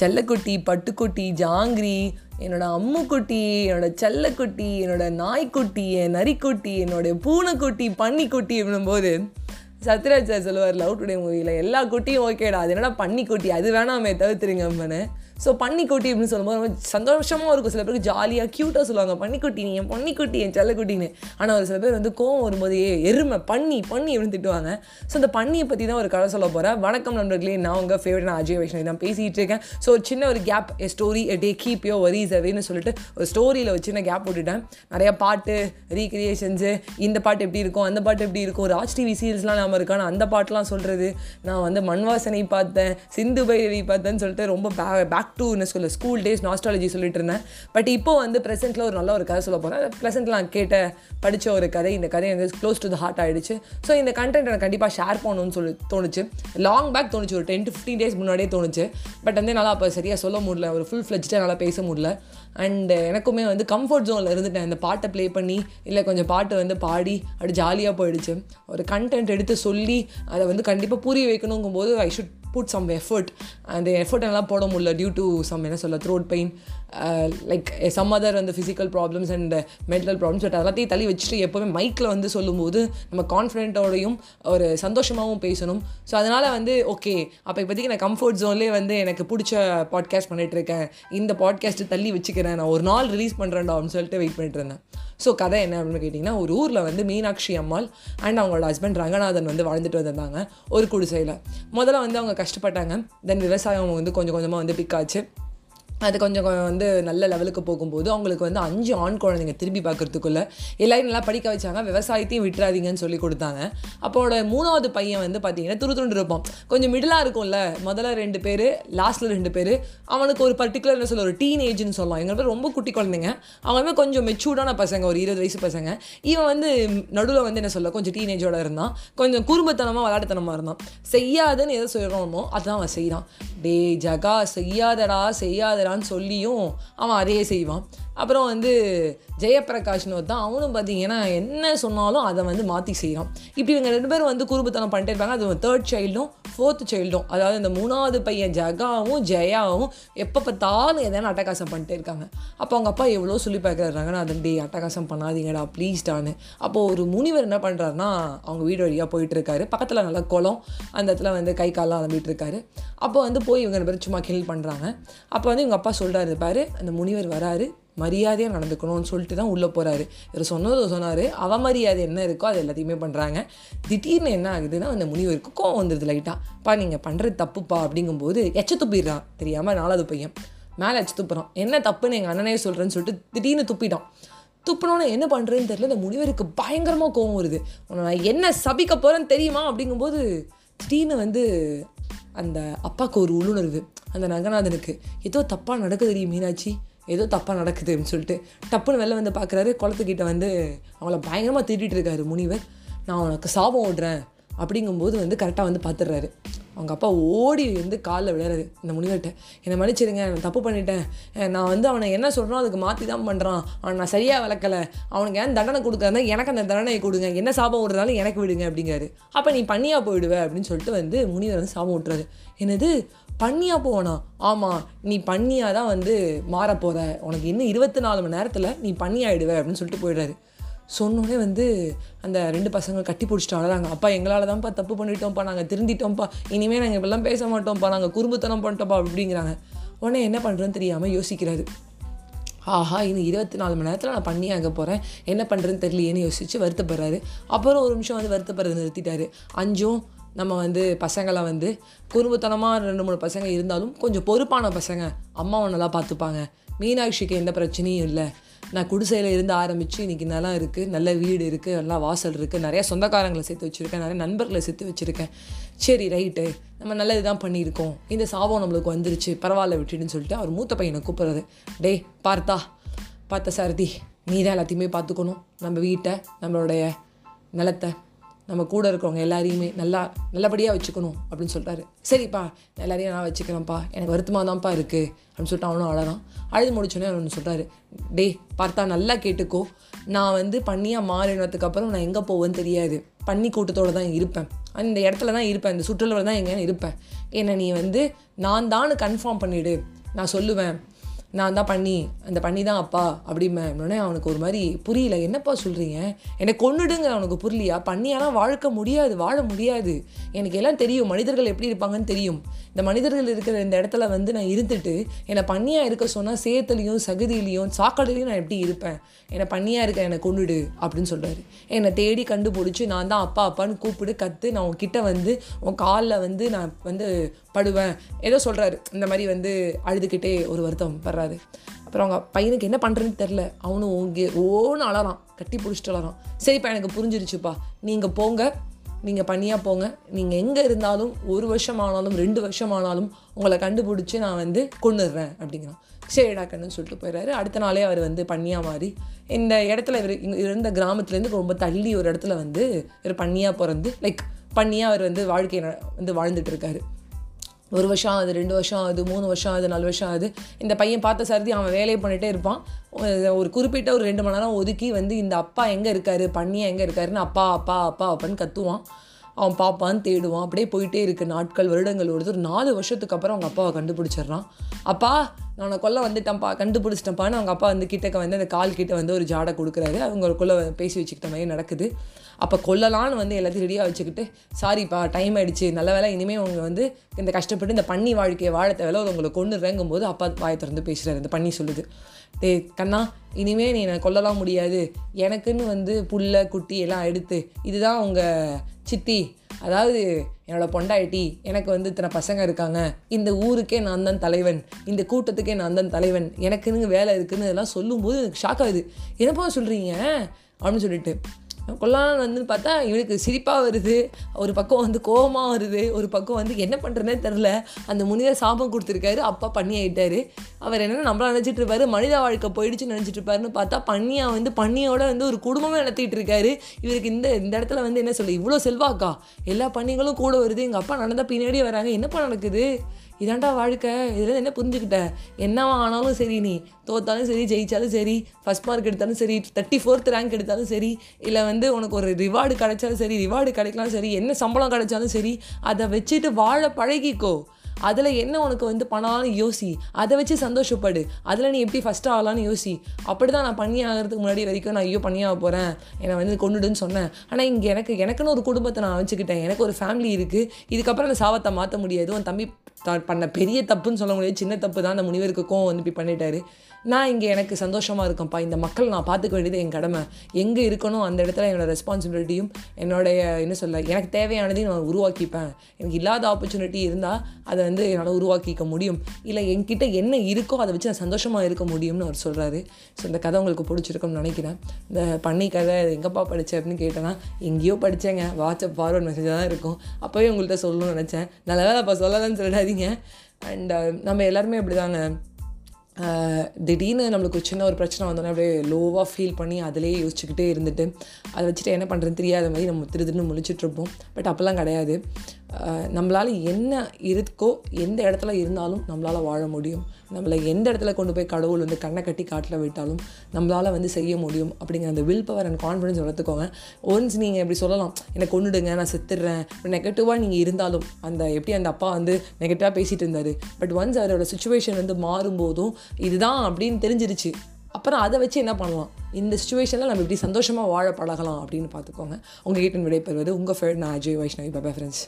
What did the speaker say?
செல்லக்குட்டி பட்டுக்குட்டி ஜாங்கிரி என்னோட அம்முக்குட்டி என்னோடய செல்லக்குட்டி என்னோட நாய்க்குட்டி என் நரிக்குட்டி என்னோடய பூனைக்குட்டி பன்னிக்குட்டி அப்படின்னும்போது சத்யராஜ் சார் சொல்லுவார் லவ் டுடே மூவியில் எல்லா குட்டியும் ஓகேடா அது என்னடா பன்னிக்குட்டி? அது வேணாமே தவிர்த்துருங்க அம்மனு. ஸோ பன்னிக்குட்டி அப்படின்னு சொல்லும்போது சந்தோஷமாக இருக்கும். சில பேருக்கு ஜாலியாக க்யூட்டாக சொல்லுவாங்க. பன்னிக்குட்டி நீ என் பன்னிக்குட்டி என் செல்லக்குட்டின்னு. ஆனால் ஒரு சில பேர் வந்து கோவம் வரும்போது ஏ எருமை பன்னி பண்ணி அப்படின்னு திட்டுவாங்க. ஸோ அந்த பன்னியை பற்றி தான் ஒரு கதை சொல்ல போகிறேன் வணக்கம் நண்பர்களே நான் உங்கள் ஃபேவரட் நான் அஜய் வைஷ்ணவி தான் பேசிகிட்டு இருக்கேன். ஸோ ஒரு சின்ன ஒரு gap a story a day keep your worries அவேன்னு சொல்லிட்டு ஒரு ஸ்டோரியில் ஒரு சின்ன கேப் போட்டுட்டேன் நிறையா பாட்டு ரீக்ரியேஷன்ஸு இந்த பாட்டு எப்படி இருக்கும் அந்த பாட்டு எப்படி இருக்கும் ராஜ் டிவி சீரியல்ஸ்லாம் நாம இருக்கா? அந்த பாட்டெலாம் சொல்கிறது நான் வந்து மண்வாசனை பார்த்தேன் சிந்து பைரவி பார்த்தேன்னு சொல்லிட்டு ரொம்ப பே பேக் டு என்ன சொல்ல ஸ்கூல் டேஸ் நாஸ்டாலஜி சொல்லிட்டு இருந்தேன். பட் இப்போ வந்து ப்ரெசென்ட்டில் ஒரு நல்ல ஒரு கதை சொல்ல போகிறேன் ப்ரெசென்ட்டில் நான் கேட்ட படித்த ஒரு கதை இந்த கதை வந்து க்ளோஸ் டு த ஹார்ட் ஆகிடுச்சு ஸோ இந்த கண்டென்ட் எனக்கு கண்டிப்பாக ஷேர் பண்ணணும்னு சொல்லி தோணுச்சு. லாங் பேக் தோணுச்சு ஒரு டென் டு ஃபிஃப்டீன் டேஸ் முன்னாடியே தோணுச்சு. பட் வந்து என்னால் அப்போ சரியாக சொல்ல முடியல ஒரு ஃபுல் ஃப்ளெஜ்டாக என்னால் பேச முடியல. அண்ட் எனக்குமே வந்து கம்ஃபர்ட் ஜோனில் இருந்துட்டேன். இந்த பாட்டை ப்ளே பண்ணி இல்லை கொஞ்சம் பாட்டு வந்து பாடி அப்படி ஜாலியாக போயிடுச்சு. ஒரு கண்டென்ட் எடுத்து சொல்லி அதை வந்து கண்டிப்பாக புரிய வைக்கணுங்கும் போது I should put some effort அந்த எஃபர்ட் எல்லாம் போட முடியல டியூ டு சம் என்ன சொல்ல throat pain like some other அந்த physical problems and mental problems but எல்லாத்தையும் தள்ளி வச்சுட்டு எப்போவுமே மைக்கில் வந்து சொல்லும்போது நம்ம கான்ஃபிடென்ட்டோடையும் ஒரு சந்தோஷமாகவும் பேசணும். ஸோ அதனால் வந்து ஓகே அப்போ இப்போதைக்கு நான் கம்ஃபர்ட் ஜோன்லேயே வந்து எனக்கு பிடிச்ச பாட்காஸ்ட் பண்ணிகிட்ருக்கேன் இந்த பாட்காஸ்ட்டு தள்ளி வச்சுக்கிறேன். நான் ஒரு நாள் ரிலீஸ் பண்ணுறேன்டா அப்படின்னு சொல்லிட்டு வெயிட் பண்ணிட்டு இருந்தேன் ஸோ கதை என்ன அப்படின்னு கேட்டிங்கன்னா ஒரு ஊரில் வந்து மீனாட்சி அம்மாள் அண்ட் அவங்களோட ஹஸ்பண்ட் ரங்கநாதன் வந்து வாழ்ந்துட்டு வந்திருந்தாங்க ஒரு குடிசையில். முதல்ல வந்து அவங்க கஷ்டப்பட்டாங்க. தென் விவசாயம் வந்து கொஞ்சம் கொஞ்சமாக வந்து பிக் ஆச்சு. அது கொஞ்சம் கொஞ்சம் வந்து நல்ல லெவலுக்கு போகும்போது அவங்களுக்கு வந்து அஞ்சு ஆண் குழந்தைங்க திரும்பி பார்க்குறதுக்குள்ளே எல்லாரும் நல்லா படிக்க வச்சாங்க விவசாயத்தையும் விட்டுறாதீங்கன்னு சொல்லி கொடுத்தாங்க. அப்போட மூணாவது பையன் வந்து பார்த்தீங்கன்னா துரு துண்டு இருப்பான். கொஞ்சம் மிடிலாக இருக்கும்ல முதல்ல ரெண்டு பேர் லாஸ்ட்டில் ரெண்டு பேர். அவனுக்கு ஒரு பர்டிகுலர் என்ன சொல்ல ஒரு டீன் ஏஜ்னு சொல்லலாம். எங்கள் பேர் ரொம்ப குட்டி குழந்தைங்க. அவங்களுமே கொஞ்சம் மெச்சூர்டான பசங்க ஒரு இருபது வயசு பசங்க. இவன் வந்து நடுவில் வந்து என்ன சொல்ல கொஞ்சம் டீனேஜோட இருந்தான். கொஞ்சம் குறும்பத்தனமாக விளையாட்டுத்தனமாக இருந்தான். செய்யாதுன்னு எதை சொல்கிறோமோ அதுதான் அவன் செய்கிறான் டே ஜகா செய்யாதடா. செய்யாதடான்னு சொல்லியும் அவன் அதையே செய்வான். அப்புறம் வந்து ஜெயபிரகாஷ்னு ஒருத்தான் அவனும் பார்த்தீங்கன்னா என்ன சொன்னாலும் அதை வந்து மாற்றி செய்கிறான் இப்படி இவங்க ரெண்டு பேரும் வந்து குறும்புத்தனம் பண்ணிட்டே இருப்பாங்க. அது தேர்ட் சைல்டும் ஃபோர்த் சைல்டும் அதாவது இந்த மூணாவது பையன் ஜகாவும் ஜெயாவும் எப்போ பார்த்தாலும் எதனா அட்டகாசம் பண்ணிட்டே இருக்காங்க. அப்போ அவங்க அப்பா எவ்வளோ சொல்லி பார்க்குறாங்க நான் அதன் டே அட்டகாசம் பண்ணாதீங்கடா ப்ளீஸ்டான்னு அப்போது ஒரு முனிவர் என்ன பண்ணுறாருன்னா அவங்க வீடு வழியாக போயிட்டு இருக்காரு. பக்கத்தில் நல்ல குளம் அந்த இடத்துல வந்து கை காலெலாம் அலம்பிட்டு இருக்காரு. அப்போ வந்து போய் இவங்க ரெண்டு பேரும் சும்மா கில் பண்ணுறாங்க அப்போ வந்து இவங்க அப்பா சொல்கிறாரு பாரு அந்த முனிவர் வராரு மரியாதையாக நடந்துக்கணும்னு சொல்லிட்டு தான் உள்ளே போகிறாரு இவர் சொன்னது சொன்னார் அவமரியாதை என்ன இருக்கோ அது எல்லாத்தையுமே பண்ணுறாங்க திடீர்னு என்ன ஆகுதுன்னா அந்த முனிவருக்கு கோவம் வந்துடுது லைட்டாக பா நீங்கள் பண்ணுறது தப்புப்பா அப்படிங்கும்போது எச்ச துப்பிடுறான். தெரியாமல் நாலாவது பையன். மேலே எச்ச துப்புறான். என்ன தப்புன்னு எங்கள் அண்ணனே சொல்கிறேன்னு சொல்லிட்டு திடீர்னு துப்பிட்டான். துப்பினோன்னு என்ன பண்ணுறதுன்னு தெரியல இந்த முனிவருக்கு பயங்கரமாக கோவம் வருது. உன்னை நான் என்ன சபிக்க போகிறேன்னு தெரியுமா? அப்படிங்கும்போது திடீர்னு வந்து அந்த அப்பாவுக்கு ஒரு உள்ளுணர்வு. அந்த நகநாதனுக்கு ஏதோ தப்பாக நடக்குது தெரியும் மீனாட்சி ஏதோ தப்பாக நடக்குது அப்படின்னு சொல்லிட்டு டப்புன்னு வெளில வந்து பார்க்குறாரு குளத்துக்கிட்ட வந்து அவங்கள பயங்கரமாக திட்டிகிட்டு இருக்காரு முனிவர். நான் உனக்கு சாபம் ஓடுறேன். அப்படிங்கும்போது வந்து கரெக்டாக வந்து பார்த்துடுறாரு அவங்க அப்பா ஓடி வந்து காலில் விளையாடுறாரு இந்த முனிவர்கிட்ட என்னை மன்னிச்சிருங்க நான் தப்பு பண்ணிட்டேன். நான் வந்து அவனை என்ன சொல்கிறோம் அதுக்கு மாற்றி தான் பண்ணுறான் அவனை நான் சரியாக வளர்க்கலை. அவனுக்கு ஏன் தண்டனை கொடுக்குறதா எனக்கு அந்த தண்டனையை கொடுங்க. என்ன சாபம் விடுறதாலும் எனக்கு விடுங்க அப்படிங்கிறாரு. அப்போ நீ பண்ணியாக போயிடுவ அப்படின்னு சொல்லிட்டு வந்து முனிவர் வந்து சாபம் விட்டுறாரு. என்னது? பண்ணியாக போவனா? ஆமாம் நீ பண்ணியாக தான் வந்து மாறப்போகிற உனக்கு இன்னும் இருபத்தி நாலு மணி நேரத்தில் நீ பண்ணியாயிடுவ அப்படின்னு சொல்லிட்டு போயிடுறாரு. சொன்னோடனே வந்து அந்த ரெண்டு பசங்க கட்டி பிடிச்சிட்டு அழகாங்க அப்பா எங்களால் தான்ப்பா தப்பு பண்ணிட்டோம்ப்பா நாங்கள் திருந்திட்டோம்ப்பா இனிமேல் நாங்கள் இப்பெல்லாம் பேச மாட்டோம்ப்பா நாங்கள் குறும்புத்தனம் பண்ணிட்டோம்ப்பா அப்படிங்கிறாங்க. உடனே என்ன பண்ணுறதுன்னு தெரியாமல் யோசிக்கிறாரு. ஆஹா இன்னும் இருபத்தி நாலு மணி நேரத்தில் நான் பண்ணியாக போகிறேன் என்ன பண்ணுறதுன்னு தெரியலையேன்னு யோசித்து வருத்தப்படுறாரு. அப்புறம் ஒரு நிமிஷம் வந்து வருத்தப்படுறது நிறுத்திட்டாரு. அஞ்சும் நம்ம வந்து பசங்களை வந்து குறும்புத்தனமாக ரெண்டு மூணு பசங்க இருந்தாலும் கொஞ்சம் பொறுப்பான பசங்க. அம்மாவை நல்லா பார்த்துப்பாங்க. மீனாட்சிக்கு எந்த பிரச்சனையும் இல்லை. நான் குடிசையில் இருந்து ஆரம்பித்து இன்றைக்கி நிலம் இருக்குது நல்ல வீடு இருக்குது நல்லா வாசல் இருக்குது நிறையா சொந்தக்காரங்களை சேர்த்து வச்சுருக்கேன் நிறைய நண்பர்களை சேர்த்து வச்சுருக்கேன். சரி ரைட்டு. நம்ம நல்லது தான் பண்ணியிருக்கோம். இந்த சாபம் நம்மளுக்கு வந்துருச்சு பரவாயில்ல விட்டுடுன்னு சொல்லிட்டு அவர் மூத்த பையனை கூப்பிட்றது டேய் பார்த்தா பார்த்த சாரதி நீ தான் எல்லாத்தையுமே பார்த்துக்கணும். நம்ம வீட்டை நம்மளுடைய நிலத்தை நம்ம கூட இருக்கிறவங்க எல்லாரையுமே நல்லா நல்லபடியாக வச்சுக்கணும் அப்படின்னு சொல்லிட்டாரு சரிப்பா எல்லாரையும் நான் வச்சுக்கிறேன்ப்பா. எனக்கு வருத்தமாக தான்ப்பா இருக்குது அப்படின்னு சொல்லிட்டு அவனும் அழறான். அழுது முடிச்சோடனே அவனு சொல்கிறாரு டேய் பார்த்தா நல்லா கேட்டுக்கோ. நான் வந்து பண்ணியாக மாறினதுக்கப்புறம் நான் எங்கே போவேன்னு தெரியாது. பண்ணி கூட்டத்தோடு தான் இருப்பேன். அந்த இடத்துல தான் இருப்பேன். இந்த சுற்றுலாவில் தான் எங்கேயும் இருப்பேன். என்னை நீ வந்து நான் தான் கன்ஃபார்ம் பண்ணிவிடு நான் சொல்லுவேன். நான் தான் பண்ணி அந்த பண்ணி தான் அப்பா அப்படிம்பேன். உடனே அவனுக்கு ஒரு மாதிரி புரியல என்னப்பா சொல்கிறீங்க என்னை கொன்னுடுங்க அவனுக்கு புரியலையா? பண்ணியாலாம் வாழ்க்க முடியாது வாழ முடியாது. எனக்கு எல்லாம் தெரியும் மனிதர்கள் எப்படி இருப்பாங்கன்னு தெரியும். இந்த மனிதர்கள் இருக்கிற இந்த இடத்துல வந்து நான் இருந்துட்டு என்னை பண்ணியாக இருக்க சொன்னால் சேத்துலேயும் சகுதியிலையும் சாக்கடையிலையும் நான் எப்படி இருப்பேன்? என்னை பண்ணியாக இருக்க என்னை கொண்டுடு அப்படின்னு சொல்கிறாரு என்னை தேடி கண்டுபிடிச்சி நான் தான் அப்பா அப்பான்னு கூப்பிடு கற்று நான் உன்கிட்ட வந்து உன் காலில் வந்து நான் வந்து படுவேன். ஏதோ சொல்கிறாரு இந்த மாதிரி வந்து அழுதுகிட்டே ஒரு வருத்தம் வர்றாரு அப்புறம் அவங்க பையனுக்கு என்ன பண்ணுறதுன்னு தெரில அவனும் ஓங்கே ஓன்னு அழறான். கட்டி பிடிச்சிட்டு அழறான். சரிப்பா எனக்கு புரிஞ்சிருச்சுப்பா. நீங்கள் போங்க. நீங்கள் பண்ணியாக போங்க. நீங்கள் எங்கே இருந்தாலும் ஒரு வருஷம் ஆனாலும் ரெண்டு வருஷம் ஆனாலும் உங்களை கண்டுபிடிச்சி நான் வந்து கொண்டுடுறேன் அப்படிங்கிறான். சரிடா கண்ணுன்னு சொல்லிட்டு போயிடுறாரு. அடுத்த நாளே அவர் வந்து பண்ணியாக மாறி இந்த இடத்துல இவர் இருந்த கிராமத்துலேருந்து ரொம்ப தள்ளி ஒரு இடத்துல வந்து இவர் பண்ணியாக பிறந்து லைக் பண்ணியாக அவர் வந்து வாழ்க்கையை வந்து வாழ்ந்துட்டு இருக்காரு. ஒரு வருஷம் ஆகுது ரெண்டு வருஷம் ஆகுது மூணு வருஷம் ஆகுது நாலு வருஷம் ஆகுது. இந்த பையன் பார்த்த சருதி அவன் வேலையை பண்ணிகிட்டே இருப்பான். ஒரு- குறிப்பிட்ட ஒரு ரெண்டு மணி நேரம் ஒதுக்கி வந்து இந்த அப்பா எங்கே இருக்காரு பண்ணியா எங்கே இருக்காருன்னு அப்பா அப்பா அப்பா அப்பான்னு கத்துவான். அவன் பாப்பான்னு தேடுவான். அப்படியே போயிட்டே இருக்கு. நாட்கள் வருடங்கள் ஒருத்தர் ஒரு நாலு வருஷத்துக்கு அப்புறம் அவங்க அப்பாவை கண்டுபிடிச்சிடுறான். அப்பா நான் கொல்ல வந்துட்டேன்ப்பா கண்டுபிடிச்சிட்டேன்ப்பான்னு அவங்க அப்பா வந்து கிட்டக்க வந்து அந்த கால் கிட்ட வந்து ஒரு ஜாடை கொடுக்குறாரு. அவங்களுக்குள்ள பேசி வச்சுக்கிட்ட மாதிரி நடக்குது. அப்போ கொல்லலான்னு வந்து எல்லாத்தையும் ரெடியாக வச்சுக்கிட்டு சாரிப்பா டைம் ஆகிடுச்சு நல்ல வேலை இனிமேல் அவங்க வந்து இந்த கஷ்டப்பட்டு இந்த பண்ணி வாழ்க்கையை வாழ தேவையில்ல. உங்களை கொண்டு போது அப்பா வாயை திறந்து பேசுகிறாரு இந்த பண்ணி சொல்லுது. டே கண்ணா இனிமேல் நீ என்னை கொல்லலாம் முடியாது. எனக்குன்னு வந்து புல்ல குட்டி எல்லாம் எடுத்து இதுதான் உங்கள் சித்தி. அதாவது என்னோட பொண்டாயிட்டி எனக்கு வந்து இத்தனை பசங்க இருக்காங்க. இந்த ஊருக்கே நான் தான் தலைவன். இந்த கூட்டத்துக்கே நான் தான் தலைவன். எனக்குன்னு வேலை இருக்குதுன்னு இதெல்லாம் சொல்லும்போது எனக்கு ஷாக் ஆகுது. என்னப்பா சொல்கிறீங்க அப்படின்னு சொல்லிட்டு கொல்லான்னு வந்து பார்த்தா இவனுக்கு சிரிப்பாக வருது ஒரு பக்கம் வந்து கோபமாக வருது ஒரு பக்கம் வந்து என்ன பண்ணுறதுனே தெரில அந்த முனிவர் சாபம் கொடுத்துருக்காரு அப்பா பண்ணி ஆகிட்டார் அவர் என்ன நம்மளாம் நினச்சிட்டு இருப்பாரு மனித வாழ்க்கை போயிடுச்சுன்னு நினச்சிட்டு இருப்பாருன்னு பார்த்தா பண்ணியாக வந்து பண்ணியோட வந்து ஒரு குடும்பமே நடத்திட்டு இருக்காரு. இவருக்கு இந்த இந்த இடத்துல வந்து என்ன சொல்ல இவ்வளோ செல்வாக்கா? எல்லா பண்ணிகளும் கூட வருது. எங்கள் அப்பா நடந்தால் பின்னாடியே வராங்க. என்னப்பா நடக்குது? இதாண்டா வாழ்க்கை. இதில் என்ன புரிஞ்சுக்கிட்ட? என்னவா ஆனாலும் சரி நீ. தோத்தாலும் சரி ஜெயித்தாலும் சரி ஃபஸ்ட் மார்க் எடுத்தாலும் சரி தேர்ட்டி ஃபோர்த் ரேங்க் எடுத்தாலும் சரி இல்லை வந்து உனக்கு ஒரு ரிவார்டு கிடைச்சாலும் சரி ரிவார்டு கிடைக்கலாம் சரி என்ன சம்பளம் கிடைச்சாலும் சரி அதை வச்சுட்டு வாழ பழகிக்கோ. அதில் என்ன உனக்கு வந்து பண்ணாலும் யோசி. அதை வச்சு சந்தோஷப்படு. அதில் நீ எப்படி ஃபஸ்ட்டு ஆகலான்னு யோசி. அப்படி தான் நான் பண்ணி ஆகிறதுக்கு முன்னாடி வரைக்கும் நான் ஐயோ பண்ணியாக போகிறேன் என்னை வந்து கொண்டுடுன்னு சொன்னேன். ஆனால் இங்கே எனக்கு எனக்குன்னு ஒரு குடும்பத்தை நான் வச்சுக்கிட்டேன் எனக்கு ஒரு ஃபேமிலி இருக்குது இதுக்கப்புறம் அந்த சாபத்தை மாற்ற முடியாது. உன் தம்பி பண்ண பெரிய தப்புன்னு சொல்ல முடியாது. சின்ன தப்பு தான் அந்த முனிவருக்கு கோவம் வந்து இப்படி பண்ணிட்டாரு. நான் இங்கே எனக்கு சந்தோஷமாக இருக்கேன்ப்பா. இந்த மக்கள் நான் பார்த்துக்க வேண்டியது என் கடமை. எங்கே இருக்கணும் அந்த இடத்துல என்னோடய ரெஸ்பான்சிபிலிட்டியும் என்னுடைய என்ன சொல்ல எனக்கு தேவையானதையும் நான் உருவாக்கிப்பேன். எனக்கு இல்லாத ஆப்பர்ச்சுனிட்டி இருந்தால் அதை வந்து என்னால் உருவாக்கிக்க முடியும். இல்லை என்கிட்ட என்ன இருக்கோ அதை வச்சு நான் சந்தோஷமாக இருக்க முடியும்னு அவர் சொல்கிறாரு ஸோ இந்த கதை உங்களுக்கு பிடிச்சிருக்கும்னு நினைக்கிறேன். இந்த பண்ணி கதை எங்கப்பா படித்தேன் அப்படின்னு கேட்டேன்னா எங்கேயோ படித்தேங்க வாட்ஸ்அப் ஃபார்வர்ட் மெசேஜாக தான் இருக்கும். அப்போவே உங்கள்கிட்ட சொல்லணும்னு நினச்சேன். நல்ல வேலை அப்போ சொல்லலாம்னு சொல்லிடாதீங்க. அண்ட் uh, நம்ம எல்லாருமே அப்படி தாங்க திடீர்னு நம்மளுக்கு ஒரு சின்ன ஒரு பிரச்சனை வந்தோடனே அப்படியே லோவாக ஃபீல் பண்ணி அதிலே யோசிச்சுக்கிட்டே இருந்துட்டு அதை வச்சுட்டு என்ன பண்ணுறதுன்னு தெரியாத மாதிரி நம்ம திரு திருன்னு முழிச்சிட்ருப்போம் பட் அப்போல்லாம் கிடையாது. நம்மளால் என்ன இருக்கோ எந்த இடத்துல இருந்தாலும் நம்மளால் வாழ முடியும். நம்மளை எந்த இடத்துல கொண்டு போய் கடவுள் வந்து கண்ணை கட்டி காட்டில் விட்டாலும் நம்மளால் வந்து செய்ய முடியும் அப்படிங்கிற அந்த வில் பவர் அண்ட் கான்ஃபிடன்ஸ் வளர்த்துக்கோங்க. ஒன்ஸ் நீங்கள் எப்படி சொல்லலாம் என்னை கொண்டுடுங்க நான் செத்துடுறேன். நெகட்டிவாக நீங்கள் இருந்தாலும் அந்த எப்படி அந்த அப்பா வந்து நெகட்டிவாக பேசிகிட்டு இருந்தார். பட் ஒன்ஸ் அவரோட சுச்சுவேஷன் வந்து மாறும்போதும் இதுதான் அப்படின்னு தெரிஞ்சிருச்சு. அப்புறம் அதை வச்சு என்ன பண்ணலாம்? இந்த சுச்சுவேஷனில் நம்ம இப்படி சந்தோஷமாக வாழ பழகலாம் அப்படின்னு பார்த்துக்கோங்க. உங்கள் கிட்ட விடைபெறுவது உங்கள் ஃபேட் நான் அஜய் வைஷ்ணவி பாபா ஃப்ரெண்ட்ஸ்